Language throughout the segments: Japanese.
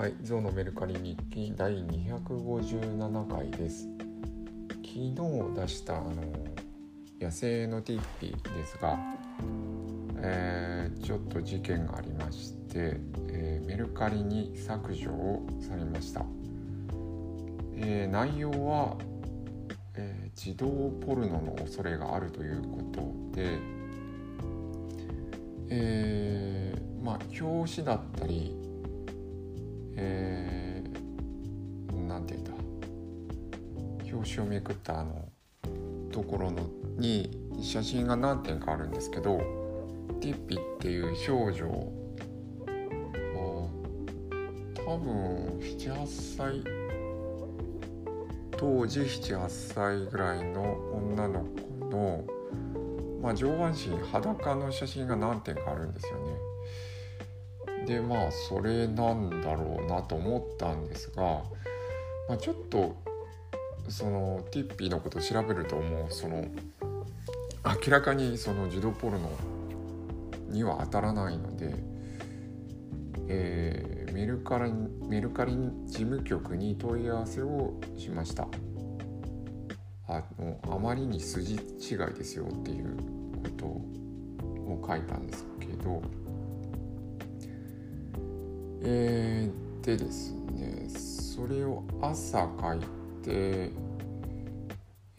はい、ゾウのメルカリ日記第257回です。昨日出したあの野生のティッピーですが、えーちょっと事件がありまして、えーメルカリに削除をされました。えー内容は、えー児童ポルノの恐れがあるということで、えーまあ表紙だったりえー、なんていうんだ表紙をめくったあのところのに写真が何点かあるんですけどティッピっていう少女は多分78歳当時78歳ぐらいの女の子の、まあ、上半身裸の写真が何点かあるんですよね。でまあそれなんだろうなと思ったんですが、まあ、ちょっとそのティッピーのことを調べるともうその明らかにその児童ポルノには当たらないので、えーメルカリメルカリ事務局に問い合わせをしました。あのあまりに筋違いですよっていうことを書いたんですけどえー、でですねそれを朝書いて、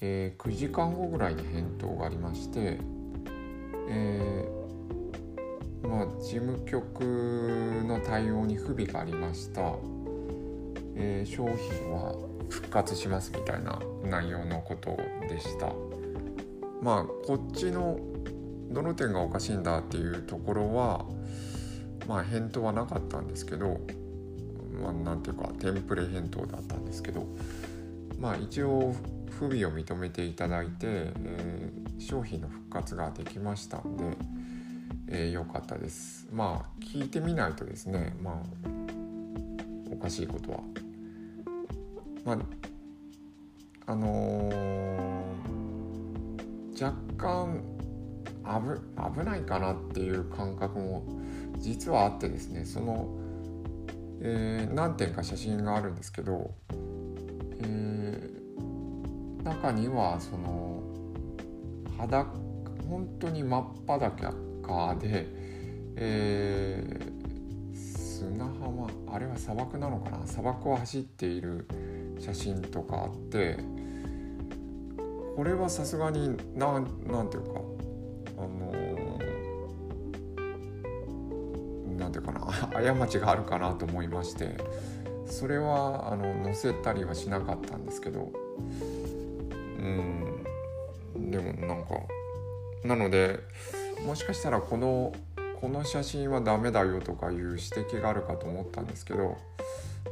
えー9時間後ぐらいに返答がありまして、えーまあ、事務局の対応に不備がありました、え商品は復活しますみたいな内容のことでした。まあこっちのどの点がおかしいんだっていうところはまあ返答はなかったんですけどまあなんていうかテンプレ返答だったんですけどまあ一応不備を認めていただいて、えー商品の復活ができましたんで、えー、よかったです。まあ聞いてみないとですねまあおかしいことは。まああのー若干危危ないかなっていう感覚も実はあってですねその、えー何点か写真があるんですけど、えー中にはその裸本当に真っ裸で、えー砂浜あれは砂漠なのかな砂漠を走っている写真とかあってこれはさすがになんなんていうかあのなんていうかな 過ちがあるかなと思いましてそれはあの載せたりはしなかったんですけどうんでもなんかなのでもしかしたらこのこの写真はダメだよとかいう指摘があるかと思ったんですけど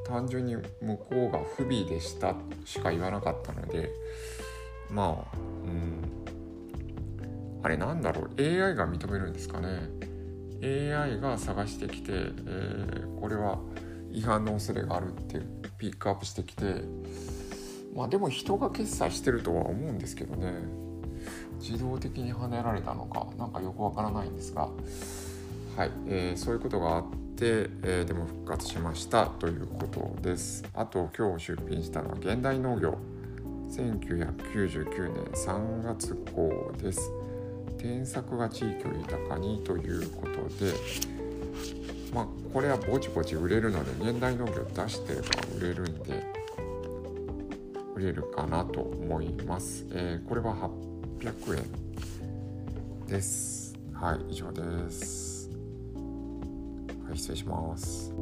単純に向こうが不備でしたしか言わなかったのでまあうんあれなんだろう AI が認めるんですかね。AI が探してきて、えーこれは違反の恐れがあるってピックアップしてきてまあでも人が決済してるとは思うんですけどね。自動的に跳ねられたのかなんかよくわからないんですが。はい、えーそういうことがあって、えーでも復活しましたということです。あと今日出品したのは現代農業。1999年3月号です。添削が地域を豊かにということでまあこれはぼちぼち売れるので現代農業出してれば売れるんで売れるかなと思います、えーこれは800円です。はい以上です。はい失礼します。